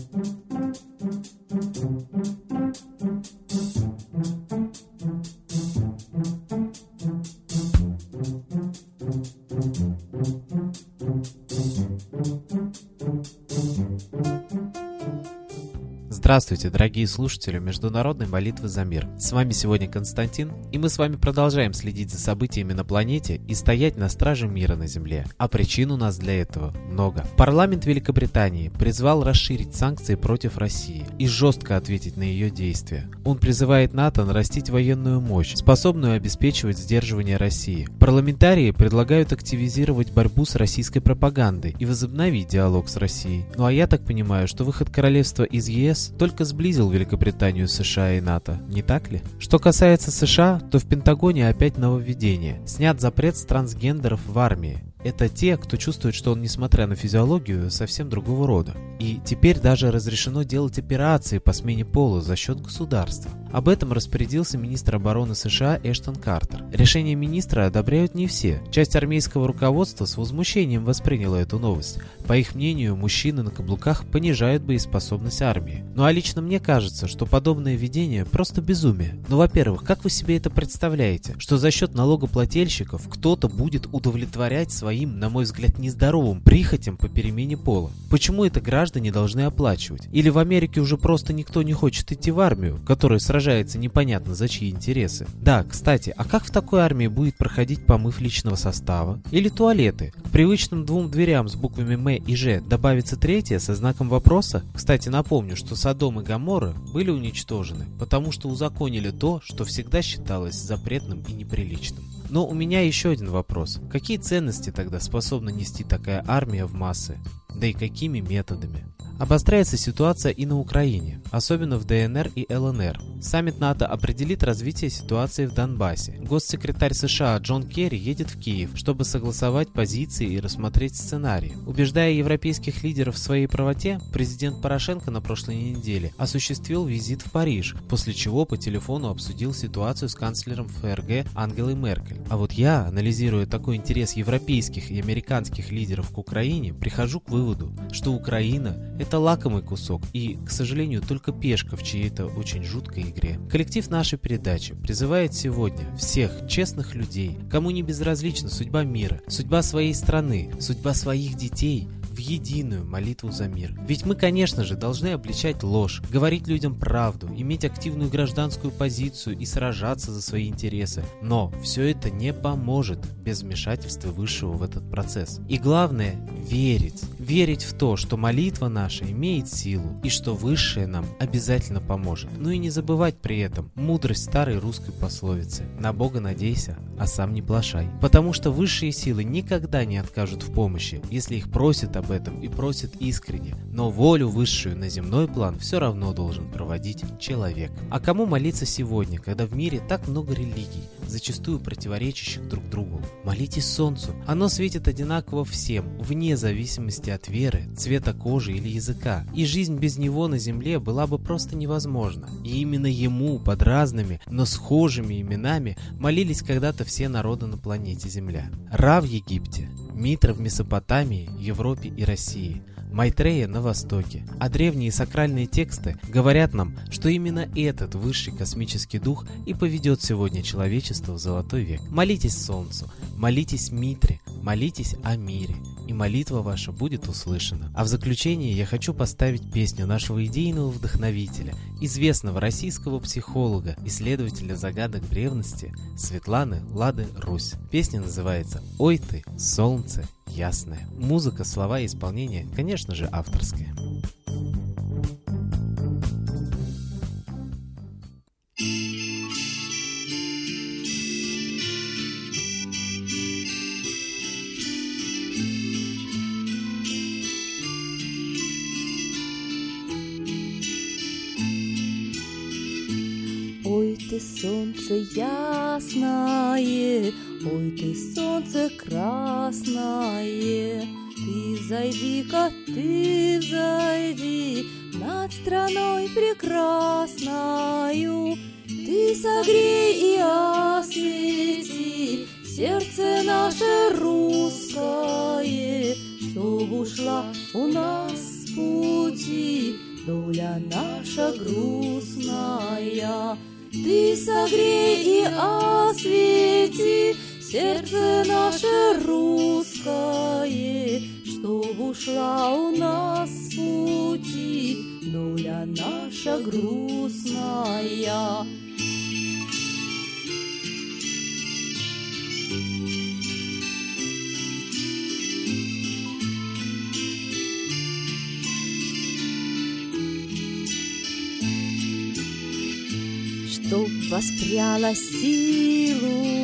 thank you Здравствуйте, дорогие слушатели Международной молитвы за мир. С вами сегодня Константин, и мы с вами продолжаем следить за событиями на планете и стоять на страже мира на Земле. А причин у нас для этого много. Парламент Великобритании призвал расширить санкции против России и жестко ответить на ее действия. Он призывает НАТО нарастить военную мощь, способную обеспечивать сдерживание России. Парламентарии предлагают активизировать борьбу с российской пропагандой и возобновить диалог с Россией. Ну а я так понимаю, что выход королевства из ЕС только сблизил Великобританию США и НАТО, не так ли? Что касается США, то в Пентагоне опять нововведение. Снят запрет с трансгендеров в армии. Это те, кто чувствует, что он, несмотря на физиологию, совсем другого рода. И теперь даже разрешено делать операции по смене пола за счет государства. Об этом распорядился министр обороны США Эштон Картер. Решение министра одобряют не все. Часть армейского руководства с возмущением восприняла эту новость. По их мнению, мужчины на каблуках понижают боеспособность армии. Ну а лично мне кажется, что подобное ведение просто безумие. Ну, во-первых, как вы себе это представляете? Что за счет налогоплательщиков кто-то будет удовлетворять свои своим, на мой взгляд, нездоровым прихотям по перемене пола. Почему это граждане должны оплачивать? Или в Америке уже просто никто не хочет идти в армию, которая сражается непонятно за чьи интересы? Да, кстати, а как в такой армии будет проходить помыв личного состава? Или туалеты? К привычным двум дверям с буквами М и Ж добавится третья со знаком вопроса? Кстати, напомню, что Содом и Гоморра были уничтожены, потому что узаконили то, что всегда считалось запретным и неприличным. Но у меня еще один вопрос. Какие ценности тогда способна нести такая армия в массы? Да и какими методами? Обостряется ситуация и на Украине, особенно в ДНР и ЛНР. Саммит НАТО определит развитие ситуации в Донбассе. Госсекретарь США Джон Керри едет в Киев, чтобы согласовать позиции и рассмотреть сценарии. Убеждая европейских лидеров в своей правоте, президент Порошенко на прошлой неделе осуществил визит в Париж, после чего по телефону обсудил ситуацию с канцлером ФРГ Ангелой Меркель. А вот я, анализируя такой интерес европейских и американских лидеров к Украине, прихожу к выводу, что Украина – это лакомый кусок и, к сожалению, только пешка в чьей-то очень жуткой игре. Коллектив нашей передачи призывает сегодня всех честных людей, кому не безразлична судьба мира, судьба своей страны, судьба своих детей – единую молитву за мир. Ведь мы, конечно же, должны обличать ложь, говорить людям правду, иметь активную гражданскую позицию и сражаться за свои интересы. Но все это не поможет без вмешательства Высшего в этот процесс. И главное – верить. Верить в то, что молитва наша имеет силу и что Высшее нам обязательно поможет. Ну и не забывать при этом мудрость старой русской пословицы «На Бога надейся, а сам не плашай». Потому что высшие силы никогда не откажут в помощи, если их просят об этом и просит искренне, но волю высшую на земной план все равно должен проводить человек. А кому молиться сегодня, когда в мире так много религий, зачастую противоречащих друг другу? Молитесь солнцу. Оно светит одинаково всем, вне зависимости от веры, цвета кожи или языка. И жизнь без него на земле была бы просто невозможна. И именно ему под разными, но схожими именами молились когда-то все народы на планете Земля. Ра в Египте, Митра в Месопотамии, Европе и России, Майтрея на Востоке. А древние сакральные тексты говорят нам, что именно этот высший космический дух и поведет сегодня человечество в золотой век. Молитесь Солнцу, молитесь Митре, молитесь о мире, и молитва ваша будет услышана. А в заключение я хочу поставить песню нашего идейного вдохновителя, известного российского психолога, исследователя загадок древности Светланы Лады Русь. Песня называется «Ой ты, солнце ясное». Музыка, слова и исполнение, конечно же, авторские. Ой ты, солнце ясное, Ой ты, солнце красное, Ты зайди-ка, ты взойди Над страной прекрасною, Ты согрей и освети Сердце наше русское, Чтоб ушла у нас с пути доля наша грустная. Ты согрей и освети сердце наше русское, Чтоб ушла у нас с пути доля наша грустная. Чтоб воспряла силушка,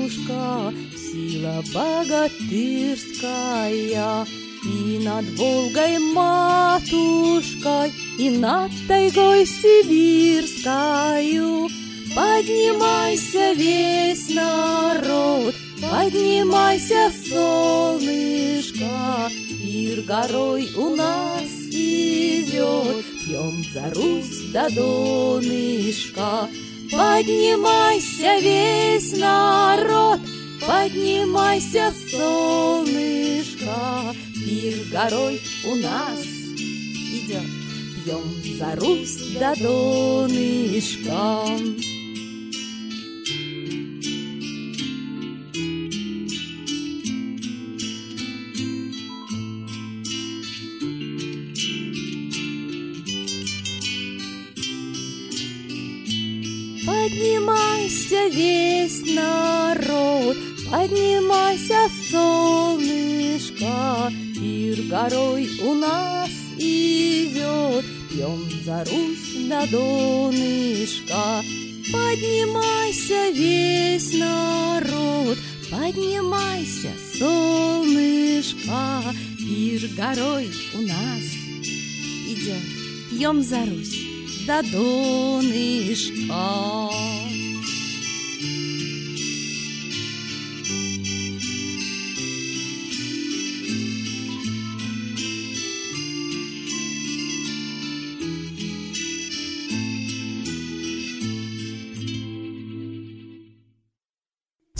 сила богатырская, И над Волгой матушкой, и над тайгой сибирскою. Поднимайся весь народ, поднимайся, солнышко, Пир горой у нас идет, пьем за Русь до донышка. Поднимайся весь народ, поднимайся, солнышко, Пир горой у нас идет, пьем за Русь до донышка. Поднимайся весь народ, поднимайся, солнышко, Пир горой у нас идет, пьем за Русь на донышко. Поднимайся весь народ, поднимайся, солнышко, Пир горой у нас идет, пьем за Русь до донышка.